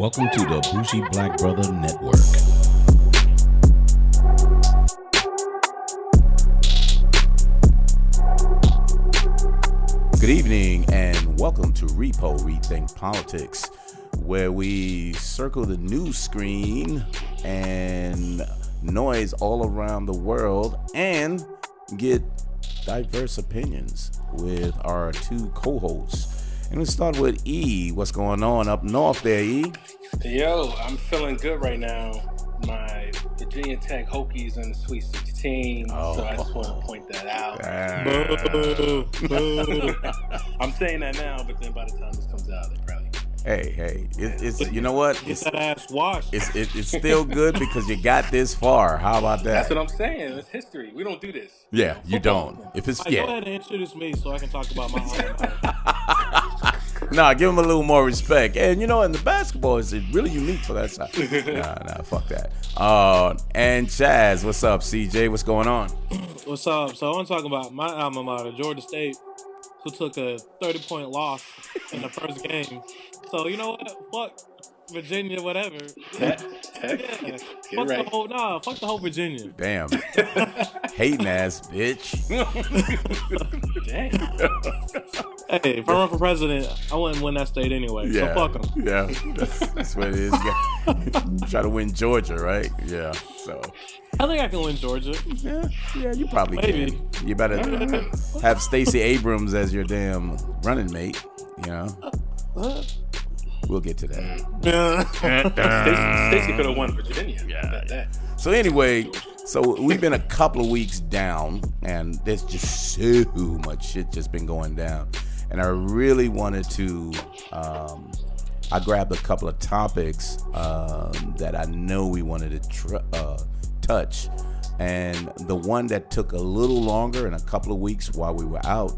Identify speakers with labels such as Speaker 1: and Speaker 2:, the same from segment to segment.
Speaker 1: Welcome to the Bougie Black Brother Network. Good evening and welcome to Repo Rethink Politics, where we circle the news screen and noise all around the world and get diverse opinions with our two co hosts. And let's start with E. What's going on up north there, E?
Speaker 2: Yo, I'm feeling good right now. My Virginia Tech Hokies in the Sweet 16, so I oh. just want to point that out. I'm saying that now, but then by the time this comes out, it probably.
Speaker 1: Hey, hey, it, it's you know what?
Speaker 3: Get
Speaker 1: It's
Speaker 3: that ass washed.
Speaker 1: it's it, it's still good because you got this far. How about that?
Speaker 2: That's what I'm saying. It's history. We don't do this.
Speaker 1: Yeah, you don't. If it's
Speaker 3: Like, Go
Speaker 1: yeah,
Speaker 3: ahead and introduce me so I can talk about my alma mater.
Speaker 1: nah, give him a little more respect. And you know, and the basketball, is really unique for that side? nah, nah, fuck that. Uh, and Chaz, what's up? CJ, what's going on?
Speaker 3: What's up? So I'm talking about my alma mater, Georgia State, who took a 30 point loss in the first game. So you know what? Fuck Virginia, whatever.
Speaker 2: Tech, tech,
Speaker 3: Yeah.
Speaker 2: get, get
Speaker 3: fuck
Speaker 2: right.
Speaker 3: the whole nah, fuck the whole Virginia.
Speaker 1: Damn, hating ass bitch.
Speaker 2: Dang.
Speaker 3: Hey, if I run for president, I wouldn't win that state anyway.
Speaker 1: Yeah,
Speaker 3: So fuck them.
Speaker 1: yeah, that's, that's what it is. You got- Try to win Georgia, right? Yeah. So,
Speaker 3: I think I can win Georgia.
Speaker 1: yeah, yeah, you probably
Speaker 3: Maybe.
Speaker 1: can. You better have Stacey Abrams as your damn running mate. You know,
Speaker 3: Uh,
Speaker 1: we'll get to that.
Speaker 3: yeah.
Speaker 2: Stacey, Stacey could have won Virginia. Yeah. That.
Speaker 1: So anyway, so we've been a couple of weeks down, and there's just so much shit just been going down, and I really wanted to. Um, I grabbed a couple of topics um, that I know we wanted to tr- uh, touch, and the one that took a little longer in a couple of weeks while we were out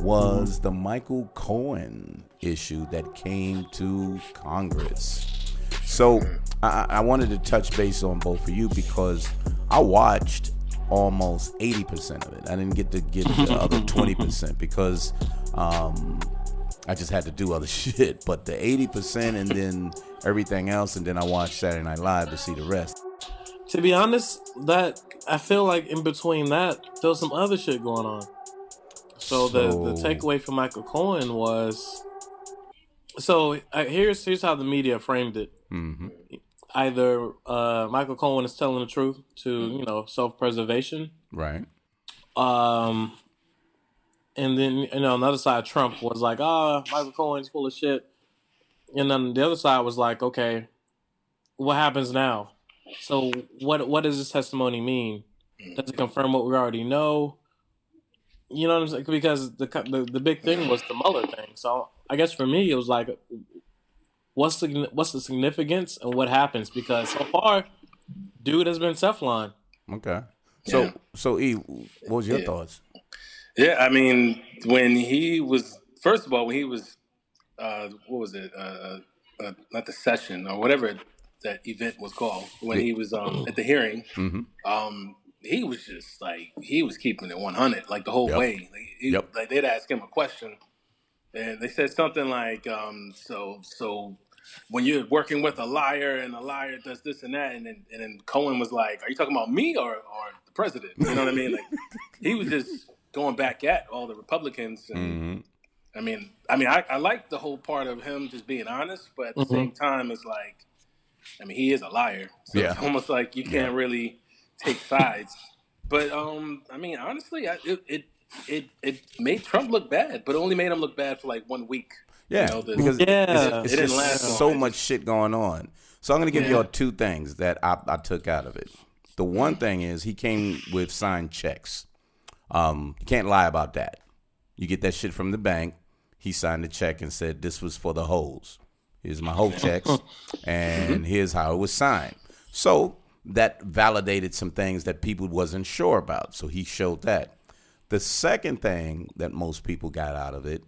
Speaker 1: was the Michael Cohen issue that came to Congress. So I, I wanted to touch base on both of you because I watched almost 80% of it. I didn't get to get the other 20% because um, I just had to do other shit. But the 80% and then everything else, and then I watched Saturday Night Live to see the rest.
Speaker 3: To be honest, that I feel like in between that, there was some other shit going on. So the the takeaway from Michael Cohen was, so uh, here's here's how the media framed it.
Speaker 1: hmm
Speaker 3: Either uh, Michael Cohen is telling the truth to you know self preservation,
Speaker 1: Right.
Speaker 3: um, and then you know on the other side Trump was like, ah, Michael Cohen's full of shit, and then the other side was like, okay, what happens now? So what what does this testimony mean? Does it confirm what we already know? You know what I'm saying? Because the the, the big thing was the Mueller thing. So I guess for me it was like, what's the what's the significance and what happens? Because so far, dude has been Teflon.
Speaker 1: Okay. So,
Speaker 2: Yeah.
Speaker 1: so E, what was your
Speaker 2: Yeah.
Speaker 1: thoughts?
Speaker 2: Yeah, I mean, when he was first of all, when he was, uh, what was it? Uh, uh, not the session or whatever that event was called. When he was um, at the hearing,
Speaker 1: hmm
Speaker 2: um, he was just like he was keeping it one hundred like the whole
Speaker 1: Yep.
Speaker 2: way. Like, he,
Speaker 1: Yep.
Speaker 2: like they'd ask him a question, and they said something like, um, "So, so." When you're working with a liar and a liar does this and that, and then and then Cohen was like, "Are you talking about me or, or the president?" You know what I mean? Like he was just going back at all the Republicans. And,
Speaker 1: hmm
Speaker 2: I mean, I mean, I, I like the whole part of him just being honest, but at the
Speaker 3: Mhm.
Speaker 2: same time, it's like, I mean, he is a liar, so it's almost like you can't really take sides. But um, I mean, honestly, I, it, it it it made Trump look bad, but only made him look bad for like one week.
Speaker 1: Yeah,
Speaker 2: You know, the-
Speaker 1: because
Speaker 3: Yeah.
Speaker 1: it's, it's
Speaker 2: It didn't
Speaker 1: just
Speaker 2: last
Speaker 1: so
Speaker 2: long.
Speaker 1: much shit going on. So I'm gonna give
Speaker 2: Yeah.
Speaker 1: y'all two things that I, I took out of it. The one thing is he came with signed checks. Um, you can't lie about that. You get that shit from the bank. He signed the check and said this was for the hoes. Here's my hoe checks, and here's how it was signed. So that validated some things that people wasn't sure about. So he showed that. The second thing that most people got out of it,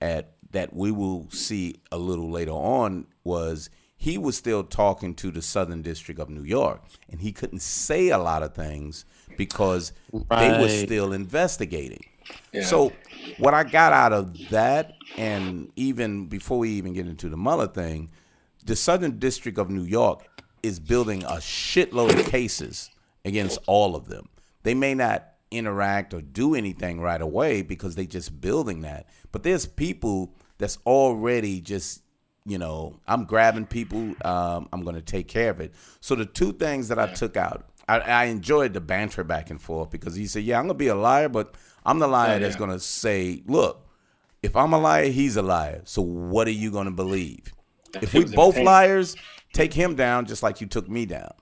Speaker 1: at that we will see a little later on, was he was still talking to the Southern District of New York, and he couldn't say a lot of things because they were still investigating.
Speaker 2: Yeah.
Speaker 1: So what I got out of that, and even before we even get into the Mueller thing, the Southern District of New York is building a shitload of cases against all of them. They may not interact or do anything right away because they just building that. But there's people that's already just you know I'm grabbing people. Um, I'm going to take care of it. So the two things that I took out, I, I enjoyed the banter back and forth because he said, "Yeah, I'm going to be a liar, but I'm the liar
Speaker 2: Oh,
Speaker 1: that's going to say, look, if I'm a liar, he's a liar. So what are you going to believe? If we both liars, take him down just like you took me down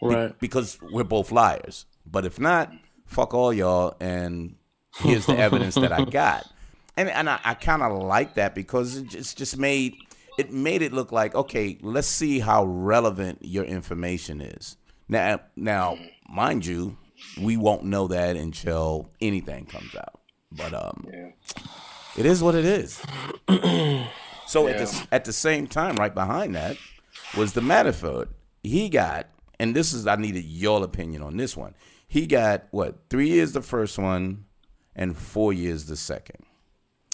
Speaker 1: be-
Speaker 3: Right.
Speaker 1: because we're both liars. But if not, fuck all y'all, and here's the evidence that I got. And and I, I kind of like that because it just just made it made it look like okay, let's see how relevant your information is. Now now, mind you, we won't know that until anything comes out. But um,
Speaker 2: Yeah.
Speaker 1: it is what it is. so at the at the same time, right behind that was the Manafort. He got, and this is I needed your opinion on this one. He got what three years the first one, and four years the second.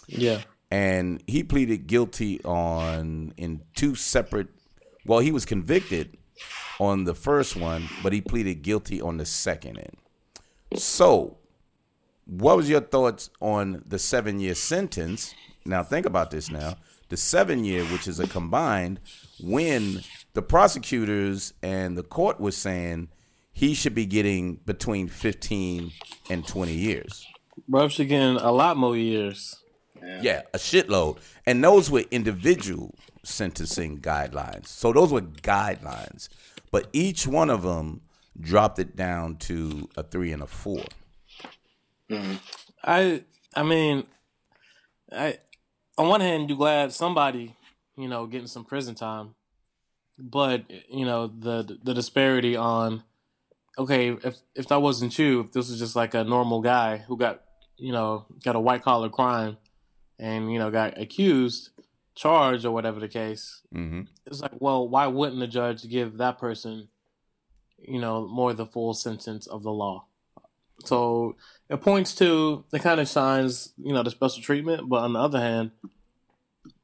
Speaker 3: Yeah.
Speaker 1: And he pleaded guilty on in two separate. Well, he was convicted on the first one, but he pleaded guilty on the second end. So, what was your thoughts on the seven year sentence? Now, think about this now. The seven year, which is a combined, when the prosecutors and the court was saying he should be getting between 15 and 20 years.
Speaker 3: Bro should getting a lot more years.
Speaker 1: Yeah, a shitload. And those were individual sentencing guidelines. So those were guidelines. But each one of them dropped it down to a three and a four. Mm-hmm.
Speaker 3: I I mean, I on one hand you glad somebody you know getting some prison time, but you know the the disparity on okay if if that wasn't you if this was just like a normal guy who got you know got a white collar crime and you know got accused charged or whatever the case
Speaker 1: Mm-hmm.
Speaker 3: it's like well why wouldn't the judge give that person you know more the full sentence of the law so it points to it kind of shines you know the special treatment but on the other hand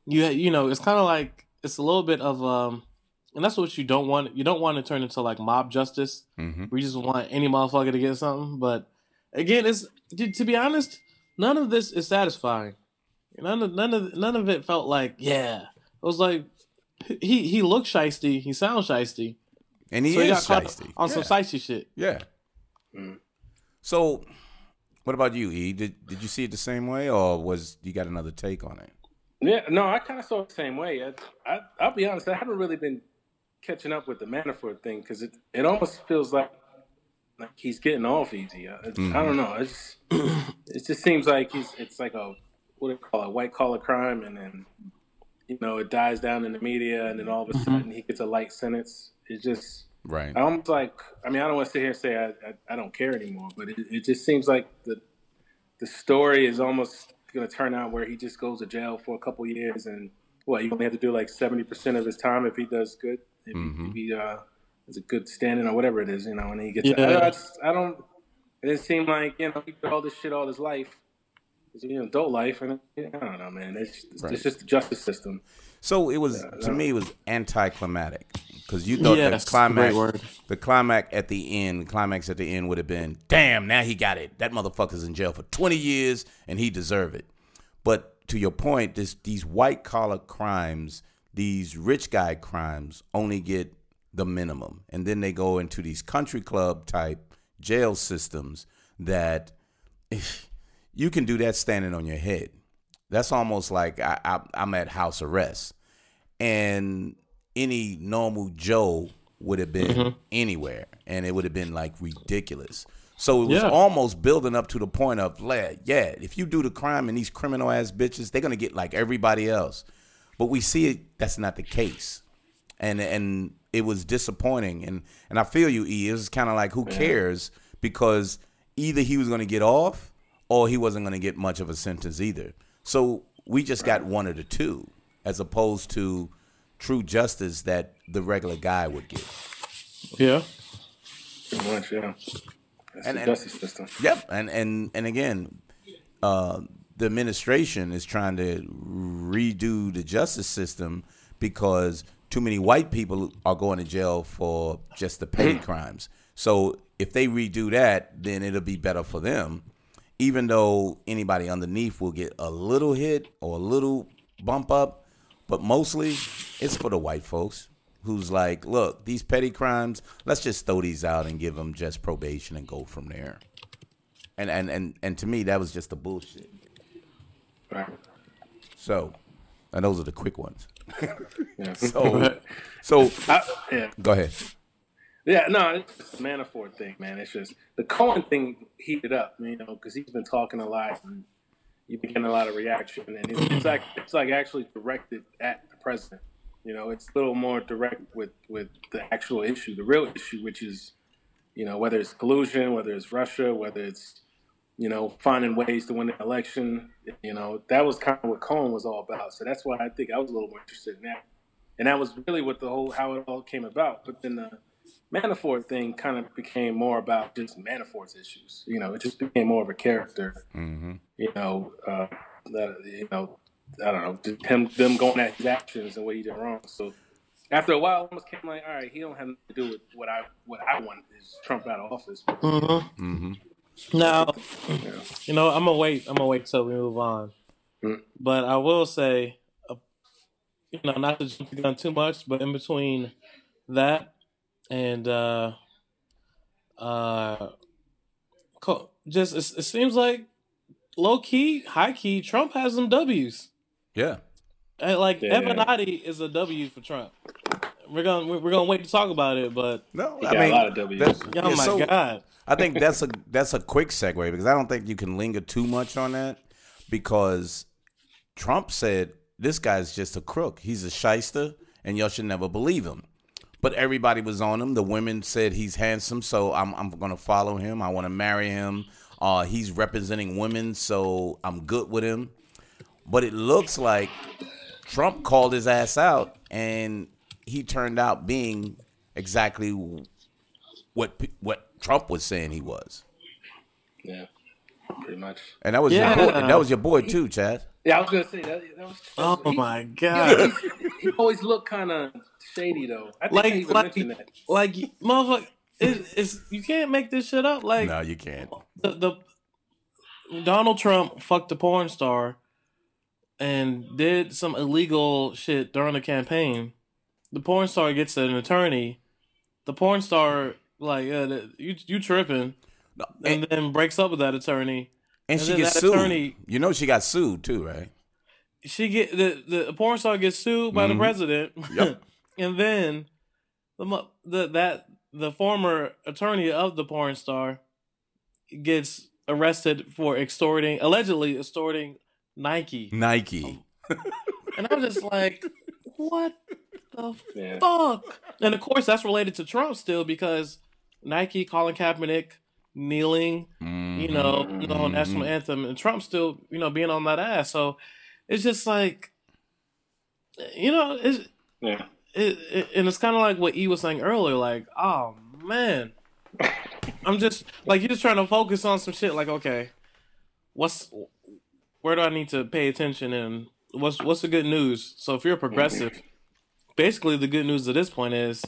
Speaker 3: you you know it's kind of like it's a little bit of um and that's what you don't want you don't want to turn into like mob justice
Speaker 1: Mm-hmm.
Speaker 3: we just want any motherfucker to get something but again it's to, to be honest none of this is satisfying none of none of none of it felt like yeah it was like he he looks shisty he sounds shisty
Speaker 1: And he
Speaker 3: so he
Speaker 1: is
Speaker 3: got caught
Speaker 1: shiesty.
Speaker 3: on
Speaker 1: yeah.
Speaker 3: some shisty shit
Speaker 1: Yeah. So, what about you, E? Did did you see it the same way, or was you got another take on it?
Speaker 2: Yeah, no, I kind of saw it the same way. I, I, I'll be honest, I haven't really been catching up with the Manafort thing because it, it almost feels like like he's getting off easy. I, I mm-hmm. don't know. It's, it just seems like he's it's like a what do you call it, white collar crime, and then you know it dies down in the media, and then all of a mm-hmm. sudden he gets a light sentence. It just
Speaker 1: Right.
Speaker 2: I almost like. I mean, I don't want to sit here and say I, I, I don't care anymore, but it, it just seems like the the story is almost going to turn out where he just goes to jail for a couple years, and what you only have to do like seventy percent of his time if he does good, if, he, if he uh, is a good standing or whatever it is, you know, and he gets.
Speaker 3: Yeah.
Speaker 2: I, I, just, I don't. It didn't seem like you know he did all this shit all his life. It's, you know, adult life, and I don't know, man. It's, it's,
Speaker 1: Right.
Speaker 2: it's just the justice system.
Speaker 1: So it was to me it was anticlimactic because you thought
Speaker 3: Yes,
Speaker 1: the climax, the climax at the end, climax at the end would have been, damn, now he got it. That motherfucker's in jail for twenty years and he deserve it. But to your point, this these white collar crimes, these rich guy crimes, only get the minimum, and then they go into these country club type jail systems that you can do that standing on your head. That's almost like I, I, I'm at house arrest, and any normal Joe would have been
Speaker 3: Mm-hmm.
Speaker 1: anywhere, and it would have been like ridiculous. So it was
Speaker 3: Yeah.
Speaker 1: almost building up to the point of, like, yeah, if you do the crime and these criminal ass bitches, they're gonna get like everybody else. But we see it that's not the case, and and it was disappointing. And and I feel you, E. It was kind of like, who cares? Because either he was gonna get off, or he wasn't gonna get much of a sentence either. So we just got one of the two, as opposed to true justice that the regular guy would get.
Speaker 3: yeah
Speaker 2: Pretty much, yeah. That's
Speaker 1: And-
Speaker 2: the
Speaker 1: and-
Speaker 2: justice system.
Speaker 1: Yep, and and and again, uh, the administration is trying to redo the justice system because too many white people are going to jail for just the petty crimes. So if they redo that, then it'll be better for them. Even though anybody underneath will get a little hit or a little bump up, but mostly it's for the white folks who's like, look, these petty crimes, let's just throw these out and give them just probation and go from there. And and and and to me, that was just the bullshit.
Speaker 2: Right.
Speaker 1: So, and those are the quick ones.
Speaker 2: Yeah.
Speaker 1: So, so
Speaker 2: I, yeah.
Speaker 1: go ahead.
Speaker 2: Yeah, no, it's a Manafort thing, man. It's just the Cohen thing heated up, you know, because he's been talking a lot and you've been getting a lot of reaction, and it's, it's like it's like actually directed at the president. You know, it's a little more direct with with the actual issue, the real issue, which is, you know, whether it's collusion, whether it's Russia, whether it's you know finding ways to win the election. You know, that was kind of what Cohen was all about. So that's why I think I was a little more interested in that, and that was really what the whole how it all came about. But then the Manafort thing kind of became more about just Manafort's issues. You know, it just became more of a character.
Speaker 1: Mm-hmm.
Speaker 2: You know, uh, that you know, I don't know, him them going at his actions and what he did wrong. So after a while, I almost came like, all right, he don't have to do with what I what I want is Trump out of office.
Speaker 3: Mm-hmm.
Speaker 1: Mm-hmm.
Speaker 3: Now,
Speaker 2: Yeah.
Speaker 3: you know, I'm gonna wait. I'm gonna wait till we move on.
Speaker 2: Mm.
Speaker 3: But I will say, uh, you know, not to jump the gun too much, but in between that and uh, uh, just it, it seems like low key, high key, Trump has some W's.
Speaker 1: Yeah.
Speaker 3: And, like
Speaker 2: Yeah.
Speaker 3: Avenatti is a W for Trump. We're gonna we're we're gonna wait to talk about it, but
Speaker 1: No,
Speaker 2: He
Speaker 1: I
Speaker 2: got
Speaker 1: mean,
Speaker 2: a lot of W's.
Speaker 1: that-
Speaker 3: oh
Speaker 1: yeah,
Speaker 3: my
Speaker 1: so
Speaker 3: god,
Speaker 1: I think that's a that's a quick segue because I don't think you can linger too much on that because Trump said this guy's just a crook. He's a shyster, and y'all should never believe him. But everybody was on him. The women said he's handsome, so I'm I'm gonna follow him. I want to marry him. Uh, he's representing women, so I'm good with him. But it looks like Trump called his ass out, and he turned out being exactly what what Trump was saying he was.
Speaker 2: Yeah, pretty much.
Speaker 1: And that was
Speaker 3: Yeah.
Speaker 1: your boy, that was your boy too, Chad.
Speaker 2: Yeah, I was gonna say that. that was,
Speaker 3: oh
Speaker 2: he,
Speaker 3: my god.
Speaker 2: he always looked kind of shady though. I think I
Speaker 3: like
Speaker 2: even
Speaker 3: like
Speaker 2: mentioned that.
Speaker 3: like motherfucker it, it's you can't make this shit up like
Speaker 1: No, you can't.
Speaker 3: the, the Donald Trump fucked a porn star and did some illegal shit during the campaign the porn star gets an attorney the porn star like uh, you you tripping and
Speaker 1: and,
Speaker 3: then breaks up with that attorney
Speaker 1: and
Speaker 3: and
Speaker 1: she gets
Speaker 3: that
Speaker 1: sued.
Speaker 3: attorney-
Speaker 1: You know she got sued too, right?
Speaker 3: She get the the porn star gets sued by the
Speaker 1: Mhm.
Speaker 3: president,
Speaker 1: Yep.
Speaker 3: and then the the that the former attorney of the porn star gets arrested for extorting allegedly extorting Nike,
Speaker 1: Nike.
Speaker 3: and I'm just like, what the
Speaker 2: Yeah.
Speaker 3: fuck? And of course, that's related to Trump still because Nike, Colin Kaepernick kneeling you know, the whole national anthem, and Trump still, you know, being on that ass. So it's just like, you know, it's
Speaker 2: Yeah.
Speaker 3: it, it and it's kind of like what E was saying earlier. Like, oh man, I'm just like you're just trying to focus on some shit. Like, okay, what's where do I need to pay attention and what's what's the good news? So if you're a progressive, basically the good news at this point is,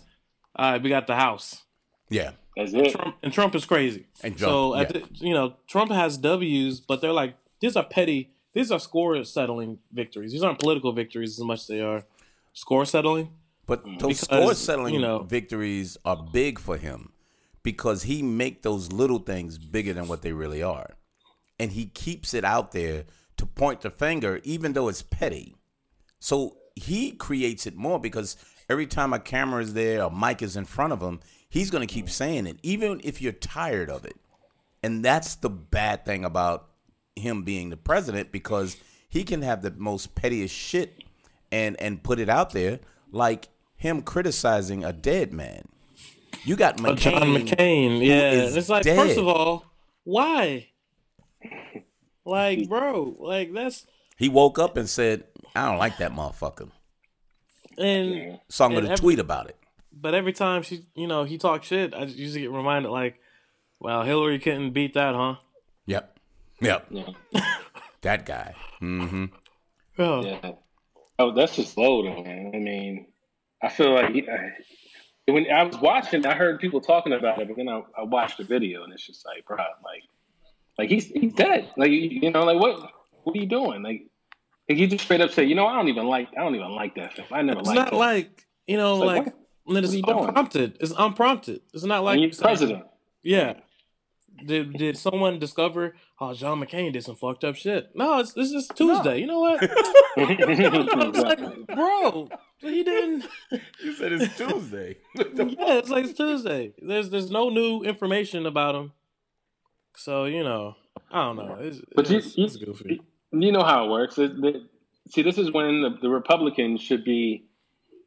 Speaker 3: all right, we got the house.
Speaker 1: Yeah.
Speaker 2: That's it.
Speaker 3: Trump and Trump is crazy.
Speaker 1: And Trump,
Speaker 3: so at
Speaker 1: yeah.
Speaker 3: the, you know, Trump has W's, but they're like these are petty. These are score settling victories. These aren't political victories as much as they are score settling.
Speaker 1: But mm-hmm. those
Speaker 3: Because,
Speaker 1: score settling
Speaker 3: you know-
Speaker 1: victories are big for him because he make those little things bigger than what they really are. And he keeps it out there to point the finger even though it's petty. So he creates it more because every time a camera is there or mic is in front of him, he's going to keep saying it even if you're tired of it. And that's the bad thing about him being the president because he can have the most pettiest shit and and put it out there like him criticizing a dead man. You got McCain.
Speaker 3: John McCain, yeah. it's like,
Speaker 1: dead.
Speaker 3: first of all, why? Like, bro, like that's
Speaker 1: He woke up and said, "I don't like that motherfucker."
Speaker 3: and
Speaker 1: So I'm going to
Speaker 3: every-
Speaker 1: tweet about it.
Speaker 3: but every time she, you know, he talks shit, I just usually get reminded like, well, Hillary couldn't beat that, huh?
Speaker 1: Yep. Yep.
Speaker 2: Yeah.
Speaker 1: That guy. Mm-hmm.
Speaker 3: Oh,
Speaker 2: Yeah. Oh, that's just low though, man. I mean, I feel like he, I, when I was watching, I heard people talking about it, but then I, I watched the video, and it's just like, bro, like, like he's he's dead. Like you know, like what what are you doing? Like, like you just straight up say, you know, I don't even like I don't even like that film. I never. Like.
Speaker 3: It's
Speaker 2: liked
Speaker 3: not
Speaker 2: it.
Speaker 3: like you know,
Speaker 2: It's like,
Speaker 3: like,
Speaker 2: what?
Speaker 3: when it's
Speaker 2: What are you doing?
Speaker 3: unprompted. It's unprompted. It's not like
Speaker 2: and you're president.
Speaker 3: Yeah. Did did someone discover? Oh, John McCain did some fucked up shit. No, it's this is Tuesday. You know what? it's like, bro, he didn't.
Speaker 1: You said it's Tuesday.
Speaker 3: yeah, it's like it's Tuesday. There's there's no new information about him. So you know, I don't know. It's,
Speaker 2: But you-
Speaker 3: it's,
Speaker 2: you-
Speaker 3: it's goofy.
Speaker 2: you know how it works. It- the- see, this is when the, the Republicans should be,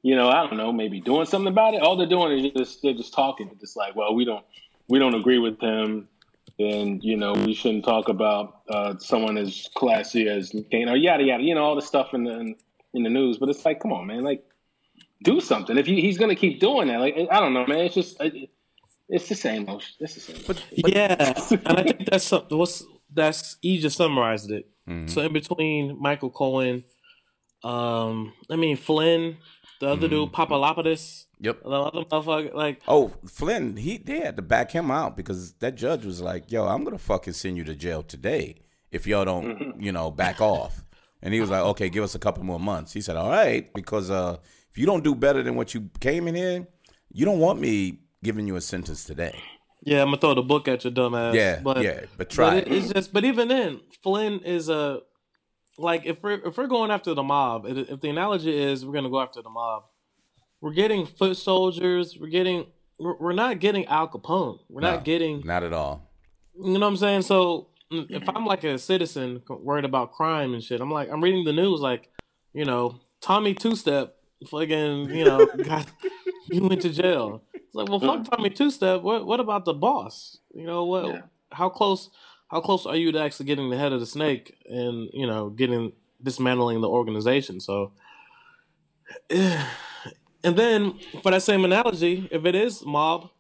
Speaker 2: you know, I don't know, maybe doing something about it. All they're doing is just they're just talking. It's just like, well, we don't we don't agree with him, and you know, we shouldn't talk about uh, someone as classy as McCain or yada yada. You know, all the stuff in the in, in the news. But it's like, come on, man, like do something. If he, he's going to keep doing that, like I don't know, man. It's just it, it's the same motion. It's the same.
Speaker 1: But,
Speaker 3: Yeah, and I think that's what's that's you just summarized it.
Speaker 1: Mhm.
Speaker 3: So in between Michael Cohen, um, I mean Flynn, the other dude, Papadopoulos,
Speaker 1: Yep.
Speaker 3: the other motherfucker, like
Speaker 1: Oh, Flynn, he they had to back him out because that judge was like, "Yo, I'm gonna fucking send you to jail today if y'all don't, you know, back off." And he was like, "Okay, give us a couple more months." He said, "All right, because uh, if you don't do better than what you came in here, you don't want me giving you a sentence today."
Speaker 3: yeah, I'm gonna throw the book at your dumb ass.
Speaker 1: Yeah,
Speaker 3: but,
Speaker 1: yeah, but try
Speaker 3: But
Speaker 1: it.
Speaker 3: it, it's just, but even then, Flynn is a like if we're if we're going after the mob, if if the analogy is we're gonna go after the mob, we're getting foot soldiers, we're getting. We're we're not getting Al Capone. We're
Speaker 1: No.
Speaker 3: not getting
Speaker 1: Not at all.
Speaker 3: You know what I'm saying? So if I'm like a citizen worried about crime and shit, I'm like I'm reading the news like, you know, Tommy Two Step, fucking, you know, got you went to jail. It's like, well, fuck Tommy Two Step. What what about the boss? You know what?
Speaker 2: Yeah.
Speaker 3: How close? How close are you to actually getting the head of the snake and you know getting dismantling the organization? So, and then for that same analogy, if it is mob,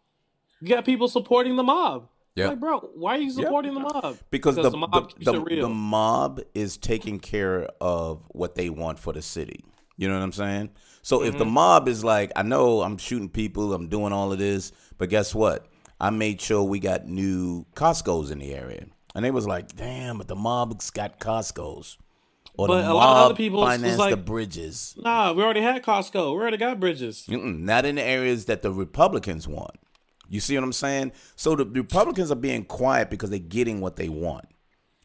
Speaker 3: you got people supporting the mob.
Speaker 1: Yeah.
Speaker 3: Like, bro, why are you supporting the mob?
Speaker 1: because, the,
Speaker 3: mob
Speaker 1: the, the, the mob is taking care of what they want for the city. You know what I'm saying? So if
Speaker 3: Mm-hmm.
Speaker 1: the mob is like, I know I'm shooting people, I'm doing all of this, but guess what? I made sure we got new Costco's in the area, and they was like, damn, but the mob's got Costco's, or
Speaker 3: But
Speaker 1: the
Speaker 3: a lot of other
Speaker 1: mob
Speaker 3: people like-
Speaker 1: the bridges.
Speaker 3: nah, we already had Costco. We already got bridges.
Speaker 1: Mm-mm, not in the areas that the Republicans want. You see what I'm saying? So the Republicans are being quiet because they're getting what they want.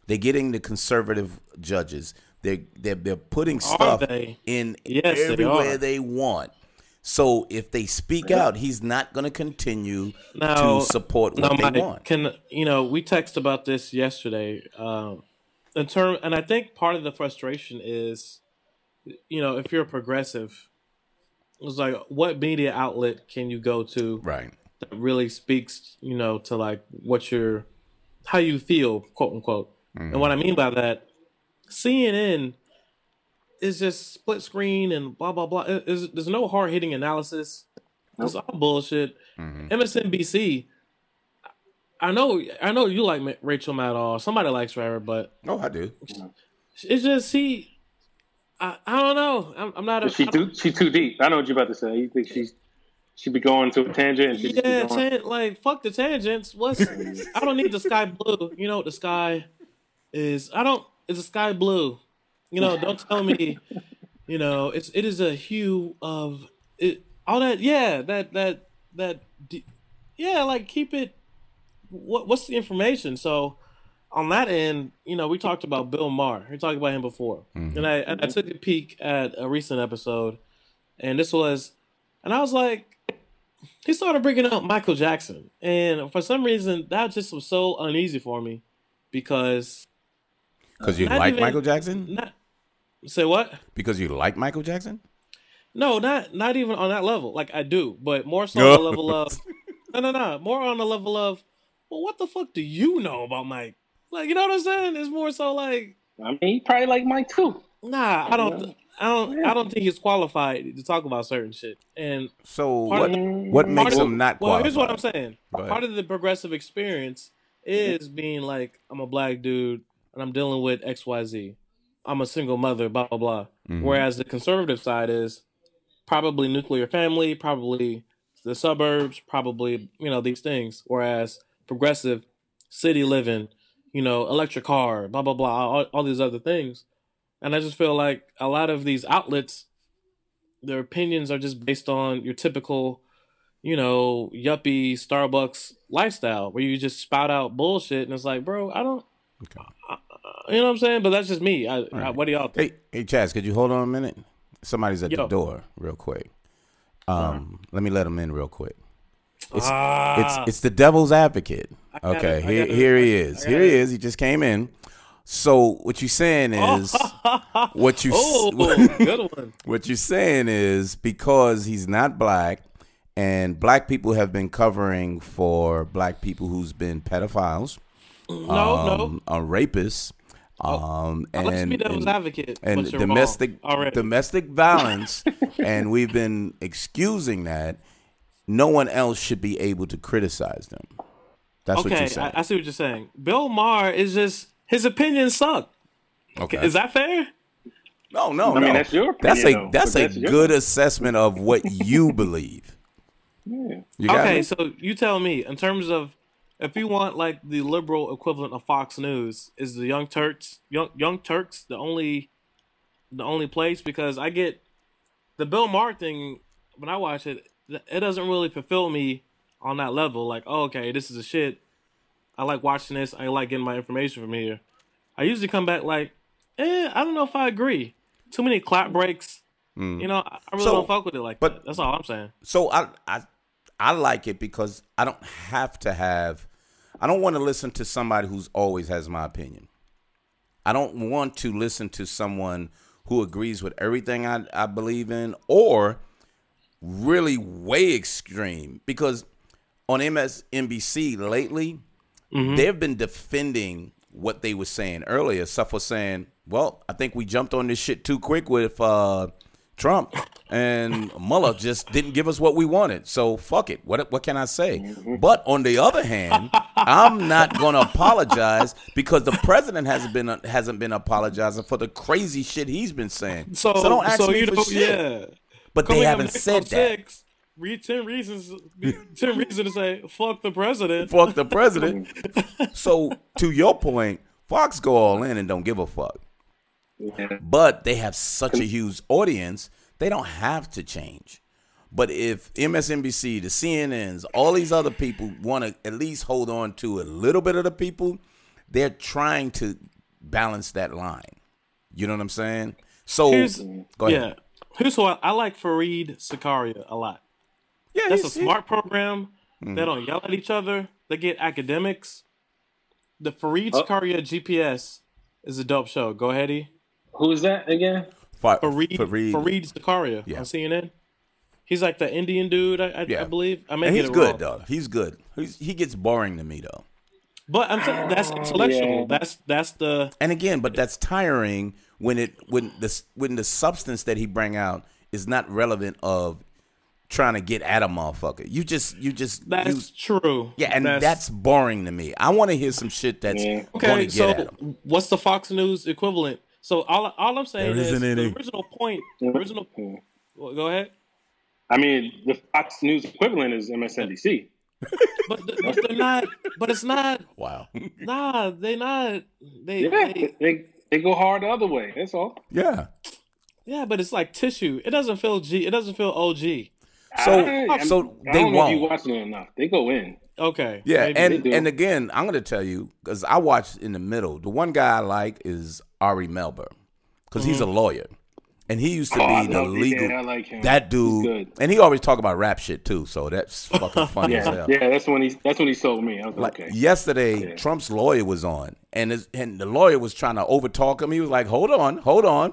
Speaker 1: They're getting the conservative judges. They're they're, they're putting stuff
Speaker 3: they?
Speaker 1: in
Speaker 3: Yes,
Speaker 1: everywhere
Speaker 3: are.
Speaker 1: they, want. So if they speak out, he's not going to continue
Speaker 3: Now,
Speaker 1: to support what they
Speaker 3: Mike,
Speaker 1: want.
Speaker 3: can you know we text about this yesterday. Um, in term, and I think part of the frustration is, you know, if you're a progressive, it's like what media outlet can you go to
Speaker 1: Right.
Speaker 3: that really speaks, you know, to like what you're, how you feel, quote unquote. And what I mean by that, CNN is just split screen and blah blah blah. It's- there's no hard hitting analysis. It's all bullshit. Mm-hmm. MSNBC. I know, I know you like Rachel Maddow. Somebody likes her, but
Speaker 1: Oh, I do.
Speaker 3: it's just he. I, I don't know. I'm, I'm not a.
Speaker 2: She too she too deep. I know what you're about to say. You think she's she'd be going to a tangent and she just
Speaker 3: Yeah,
Speaker 2: keep going.
Speaker 3: tan- like fuck the tangents. What's I don't need the sky blue. You know what the sky is? I don't. It's a sky blue. You know, don't tell me. You know, it's it is a hue of it. All that, yeah, that that that, yeah, like keep it. What what's the information? So on that end, you know, we talked about Bill Maher. We talked about him before, mm-hmm. and I and I took a peek at a recent episode, and this was, and I was like, he started bringing up Michael Jackson, and for some reason that just was so uneasy for me because
Speaker 1: Because you like
Speaker 3: even-
Speaker 1: Michael Jackson?
Speaker 3: not say what?
Speaker 1: Because you like Michael Jackson?
Speaker 3: No, not not even on that level. Like I do, but more so on the level of no, no, no. More on the level of, well, what the fuck do you know about Mike? Like, you know what I'm saying? It's more so like,
Speaker 2: I mean, he probably like Mike too.
Speaker 3: nah, I don't, I don't, I don't think he's qualified to talk about certain shit. And
Speaker 1: So what
Speaker 3: of
Speaker 1: what makes
Speaker 3: of-
Speaker 1: him not
Speaker 3: well, here's what I'm saying. Part of the progressive experience is being like, I'm a black dude and I'm dealing with X, Y, Z. I'm a single mother, blah blah blah.
Speaker 1: Mm-hmm.
Speaker 3: Whereas the conservative side is, probably nuclear family, probably the suburbs, probably you know these things. Whereas progressive, city living, you know, electric car, blah blah blah, all, all these other things. And I just feel like a lot of these outlets, their opinions are just based on your typical, you know, yuppie Starbucks lifestyle, where you just spout out bullshit, and it's like, bro, I don't. Uh, you know what I'm saying? But that's just me. I, I, what do y'all think?
Speaker 1: Hey, hey, Chaz, could you hold on a minute? Somebody's at
Speaker 3: Yo.
Speaker 1: the door, real quick. Um, let me let him in real quick. It's
Speaker 3: Ah.
Speaker 1: it's it's the devil's advocate. Okay, here
Speaker 3: it,
Speaker 1: here he is. Here he is. He just came in. So what you saying is what you
Speaker 3: oh, good one.
Speaker 1: what you're saying is because he's not black and black people have been covering for black people who's been pedophiles,
Speaker 3: No, no.
Speaker 1: A rapist. um,
Speaker 3: Oh, Let's
Speaker 1: and,
Speaker 3: be devil's
Speaker 1: and-
Speaker 3: advocate.
Speaker 1: and domestic domestic violence, and we've been excusing that. No one else should be able to criticize them. That's what you're saying.
Speaker 3: I, I see what you're saying. Bill Maher is just his opinions suck.
Speaker 1: okay.
Speaker 3: Is that fair?
Speaker 1: no, no,
Speaker 2: I
Speaker 1: no.
Speaker 2: mean, that's your
Speaker 1: That's a
Speaker 2: though,
Speaker 1: that's a
Speaker 2: that's your-
Speaker 1: good assessment of what you believe.
Speaker 2: Yeah.
Speaker 1: You
Speaker 3: Okay,
Speaker 1: me?
Speaker 3: so you tell me in terms of if you want like the liberal equivalent of Fox News, is the Young Turks Young Young Turks the only the only place? Because I get the Bill Maher thing when I watch it, it doesn't really fulfill me on that level. Like, oh, okay, this is a shit. I like watching this. I like getting my information from here. I usually come back like, eh, I don't know if I agree. Too many clap breaks. You know, I I really
Speaker 1: So,
Speaker 3: don't fuck with it like
Speaker 1: but-
Speaker 3: that. That's all I'm saying.
Speaker 1: so I, I I like it because I don't have to have I don't want to listen to somebody who's always has my opinion. I don't want to listen to someone who agrees with everything I, I believe in or really way extreme because on MSNBC lately they've been defending what they were saying earlier. Stuff was saying, well, I think we jumped on this shit too quick with uh, Trump, and Mueller just didn't give us what we wanted. So fuck it. What what can I say? But on the other hand, I'm not gonna apologize because the president hasn't been hasn't been apologizing for the crazy shit he's been saying.
Speaker 3: So,
Speaker 1: don't ask
Speaker 3: so
Speaker 1: me
Speaker 3: you
Speaker 1: for
Speaker 3: know,
Speaker 1: shit.
Speaker 3: yeah.
Speaker 1: But they
Speaker 3: Coming up
Speaker 1: haven't said that.
Speaker 3: Six, read ten reasons. ten reasons to say fuck the president.
Speaker 1: Fuck the president. so to your point, Fox go all in and don't give a fuck.
Speaker 2: Yeah.
Speaker 1: But they have such a huge audience, they don't have to change. But if MSNBC, the CNNs, all these other people want to at least hold on to a little bit of the people, they're trying to balance that line. You know what I'm saying? So
Speaker 3: Here's
Speaker 1: go ahead.
Speaker 3: yeah. Here's who I, I like Fareed Zakaria a lot.
Speaker 1: Yeah,
Speaker 3: That's a
Speaker 1: he's-
Speaker 3: smart program.
Speaker 1: Mm-hmm.
Speaker 3: They don't yell at each other. They get academics. The Fareed
Speaker 2: Oh.
Speaker 3: Zakaria GPS is a dope show. Go ahead, E.
Speaker 2: Who's that again?
Speaker 1: Fa-
Speaker 3: Fareed
Speaker 1: Fareed.
Speaker 3: Fareed Zakaria
Speaker 1: Yeah.
Speaker 3: on CNN. He's like the Indian dude, I, I,
Speaker 1: Yeah.
Speaker 3: I believe. I may
Speaker 1: And
Speaker 3: get
Speaker 1: he's good
Speaker 3: wrong.
Speaker 1: though. He's good. He's, he gets boring to me though.
Speaker 3: But I'm saying that's oh, intellectual.
Speaker 2: yeah.
Speaker 3: That's that's the
Speaker 1: And again, but that's tiring when it when the when the substance that he bring out is not relevant of trying to get at a motherfucker. You just you just
Speaker 3: that's
Speaker 1: use,
Speaker 3: true.
Speaker 1: yeah, and that's, boring to me. I want to hear some shit that's
Speaker 2: Yeah.
Speaker 3: okay.
Speaker 1: to
Speaker 3: So
Speaker 1: at him.
Speaker 3: what's the Fox News equivalent? So all all I'm saying
Speaker 1: There
Speaker 3: is
Speaker 1: isn't
Speaker 3: the original point. Original. well, go ahead.
Speaker 2: I mean, the Fox News equivalent is MSNBC.
Speaker 3: But, th- but they're not. But it's not.
Speaker 1: Wow.
Speaker 3: Nah, they're not. They,
Speaker 2: Yeah,
Speaker 3: they
Speaker 2: they they go hard the other way. That's all.
Speaker 1: yeah.
Speaker 3: yeah, but it's like tissue. It doesn't feel G. It doesn't feel OG.
Speaker 1: So
Speaker 2: I,
Speaker 1: so
Speaker 2: I
Speaker 1: they
Speaker 2: don't know if you watching it enough. They go in.
Speaker 3: Okay.
Speaker 1: Yeah,
Speaker 3: maybe.
Speaker 1: and and again, I'm going to tell you because I watched in the middle. The one guy I like is Ari Melber because he's a mm. lawyer, and he used to
Speaker 2: Oh, I
Speaker 1: be the legal.
Speaker 2: yeah, I like him.
Speaker 1: That
Speaker 2: He's
Speaker 1: dude,
Speaker 2: good.
Speaker 1: and he always talk about rap shit too. So that's fucking funny as
Speaker 2: Yeah,
Speaker 1: hell.
Speaker 2: yeah. That's when he that's when he sold me. I was
Speaker 1: Like
Speaker 2: like, okay.
Speaker 1: yesterday,
Speaker 2: Yeah.
Speaker 1: Trump's lawyer was on, and his, and the lawyer was trying to overtalk him. He was like, "Hold on, hold on.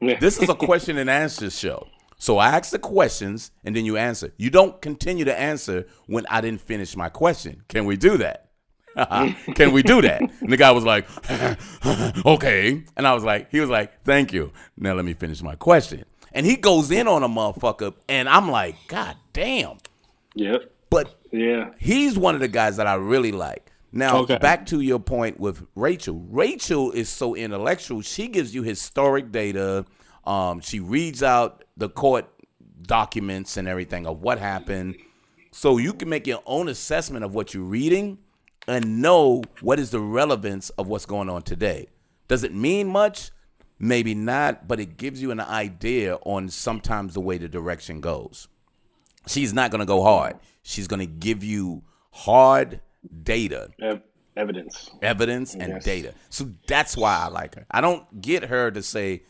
Speaker 2: Yeah.
Speaker 1: This is a question and answer show. So I ask the questions, and then you answer. You don't continue to answer when I didn't finish my question. Can we do that? Can we do that? And the guy was like, "Okay," and I was like, he was like, "Thank you." Now let me finish my question. And he goes in on a motherfucker, and I'm like, "God damn!"
Speaker 2: Yep.
Speaker 1: But
Speaker 2: Yeah.
Speaker 1: he's one of the guys that I really like. Now,
Speaker 3: Okay.
Speaker 1: back to your point with Rachel. Rachel is so intellectual. She gives you historic data. Um, she reads out the court documents and everything of what happened, so you can make your own assessment of what you're reading and know what is the relevance of what's going on today. Does it mean much? Maybe not, but it gives you an idea on sometimes the way the direction goes. She's not going to go hard. She's going to give you hard data,
Speaker 4: Ev- evidence.
Speaker 1: evidence, and
Speaker 4: Yes.
Speaker 1: data. So that's why I like her. I don't get her to say,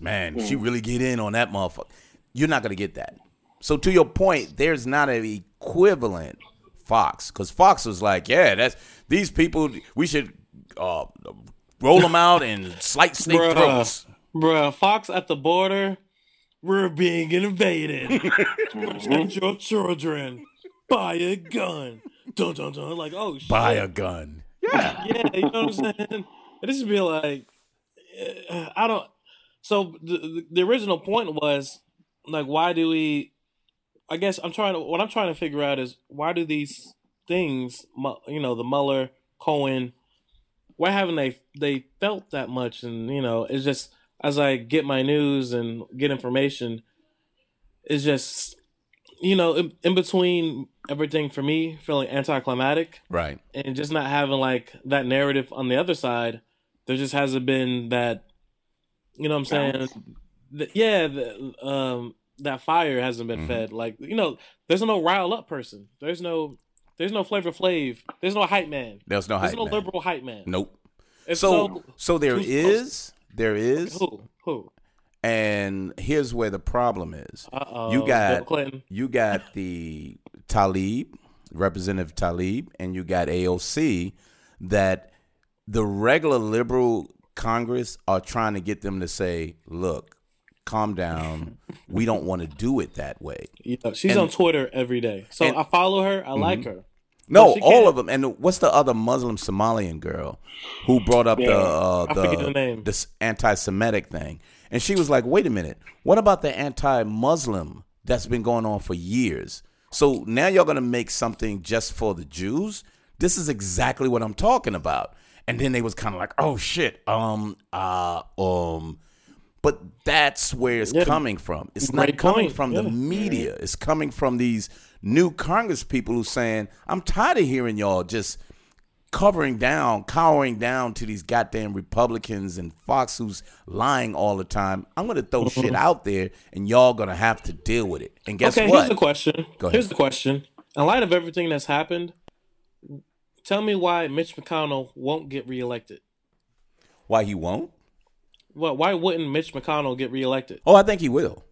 Speaker 1: man, she really get in on that motherfucker. You're not going to get that. So to your point, there's not an equivalent Fox because Fox was like, yeah, that's these people. We should uh, roll them out and slight snake
Speaker 3: Bruh.
Speaker 1: throats.
Speaker 3: Bruh, Fox at the border, we're being invaded. Protect your children. Buy a gun. Dun dun dun. Like, oh shit.
Speaker 1: Buy a gun. Yeah.
Speaker 3: Yeah, you know what I'm saying? This just be like, uh, I don't. So the, the original point was like, why do we? I guess I'm trying to. What I'm trying to figure out is why do these things, you know, the Mueller, Cohen, why haven't they they felt that much? And you know, it's just as I get my news and get information, it's just you know, in, in between everything for me feeling anticlimactic
Speaker 1: Right.
Speaker 3: and just not having like that narrative on the other side, there just hasn't been that. You know what I'm saying?
Speaker 4: Balance.
Speaker 3: Th- yeah, the, um, that fire hasn't been
Speaker 1: Mhm.
Speaker 3: fed. Like you know, there's no rile up person. There's no, there's no Flavor Flav. There's no hype man.
Speaker 1: There's no hype.
Speaker 3: There's no
Speaker 1: man.
Speaker 3: liberal hype man.
Speaker 1: Nope.
Speaker 3: It's
Speaker 1: So so there
Speaker 3: who's
Speaker 1: is there is
Speaker 3: who who?
Speaker 1: and here's where the problem is.
Speaker 3: Uh oh.
Speaker 1: You got
Speaker 3: Clinton.
Speaker 1: you got the Tlaib, Representative Tlaib, and you got AOC that the regular liberal Congress are trying to get them to say, look, calm down. we don't want to do it that way.
Speaker 3: Yeah, she's
Speaker 1: And-
Speaker 3: on Twitter every day. So
Speaker 1: and- Mm-hmm.
Speaker 3: I follow her. I like her.
Speaker 1: No, all
Speaker 3: can't-
Speaker 1: of them. And what's the other Muslim Somalian girl who brought up the uh,
Speaker 3: the
Speaker 1: the
Speaker 3: name.
Speaker 1: this anti-Semitic thing? And she was like, "Wait a minute, what about the anti-Muslim that's been going on for years? So now you're gonna make something just for the Jews? This is exactly what I'm talking about." And then they was kind of like, "Oh shit, um, uh, um." But that's where it's
Speaker 3: Yeah.
Speaker 1: coming from. It's
Speaker 3: Great
Speaker 1: not coming
Speaker 3: point.
Speaker 1: from the media. It's coming from these new Congress people who saying, "I'm tired of hearing y'all just covering down, cowering down to these goddamn Republicans and Fox who's lying all the time. I'm gonna throw shit out there, and y'all gonna have to deal with it. And guess
Speaker 3: okay,
Speaker 1: what?
Speaker 3: here's the question.
Speaker 1: Go ahead.
Speaker 3: Here's the question. In light of everything that's happened, tell me why Mitch McConnell won't get reelected.
Speaker 1: Why he won't?
Speaker 3: Well, why wouldn't Mitch McConnell get reelected?
Speaker 1: Oh, I think he will.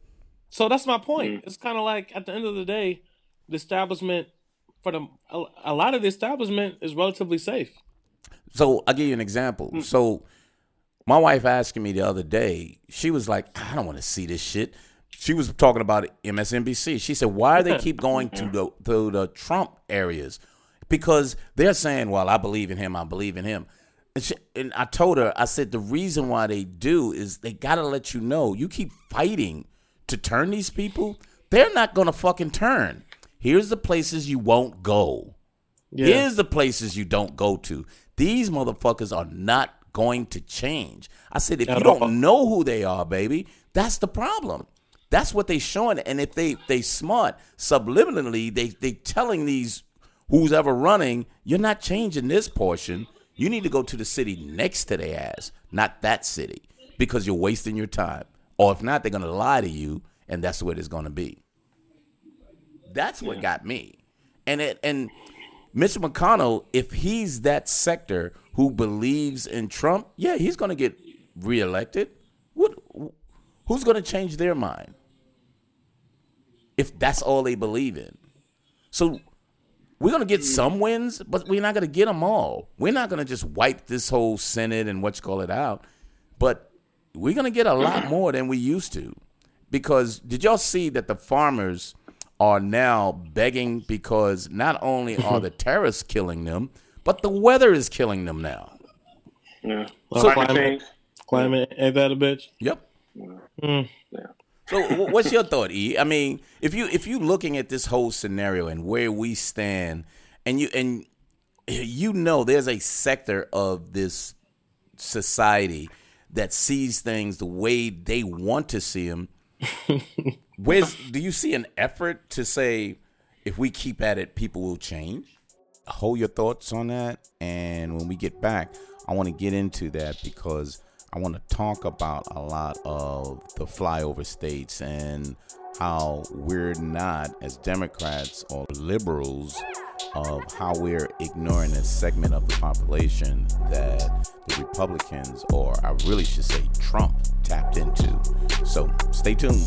Speaker 3: So that's my point.
Speaker 1: Mm.
Speaker 3: It's kind of like at the end of the day, the establishment for the a, a lot of the establishment is relatively safe.
Speaker 1: So I'll give you an example. So my wife asking me the other day, she was like, I don't want to see this shit. She was talking about MSNBC. She said, Why do they keep going to the to the Trump areas? Because they're saying, Well, I believe in him, I believe in him. And, she, and I told her, I said, the reason why they do is they gotta let you know. You keep fighting to turn these people, they're not gonna fucking turn. Here's the places you won't go.
Speaker 3: Yeah.
Speaker 1: Here's the places you don't go to. These motherfuckers are not going to change. I said, if you don't know who they are, baby, that's the problem. That's what they're showing. And if they they smart, subliminally, they they telling these who's ever running, you're not changing this portion. You need to go to the city next to their ass, not that city, because you're wasting your time. Or if not, they're gonna lie to you, and that's what it's gonna be. That's what got me. And it and Mitch McConnell, if he's that sector who believes in Trump, yeah, he's going to get reelected. What? Who's going to change their mind if that's all they believe in? So we're going to get some wins, but we're not going to get them all. We're not going to just wipe this whole Senate and what you call it out, but we're going to get a lot more than we used to. Because did y'all see that the farmers are now begging because not only are the terrorists killing them, but the weather is killing them now.
Speaker 4: Yeah.
Speaker 3: Well,
Speaker 4: Climate
Speaker 3: climate- Climate ain't that a bitch?
Speaker 1: Yep.
Speaker 3: Mm.
Speaker 1: So what's your thought, E? I mean, if you if you looking at this whole scenario and where we stand, and you and you know there's a sector of this society that sees things the way they want to see them, Where's do you see an effort to say if we keep at it, people will change? Hold your thoughts on that, and when we get back, I want to get into that because I want to talk about a lot of the flyover states and how we're not, as Democrats or liberals, of how we're ignoring a segment of the population that the Republicans, or I really should say Trump, tapped into. So stay tuned.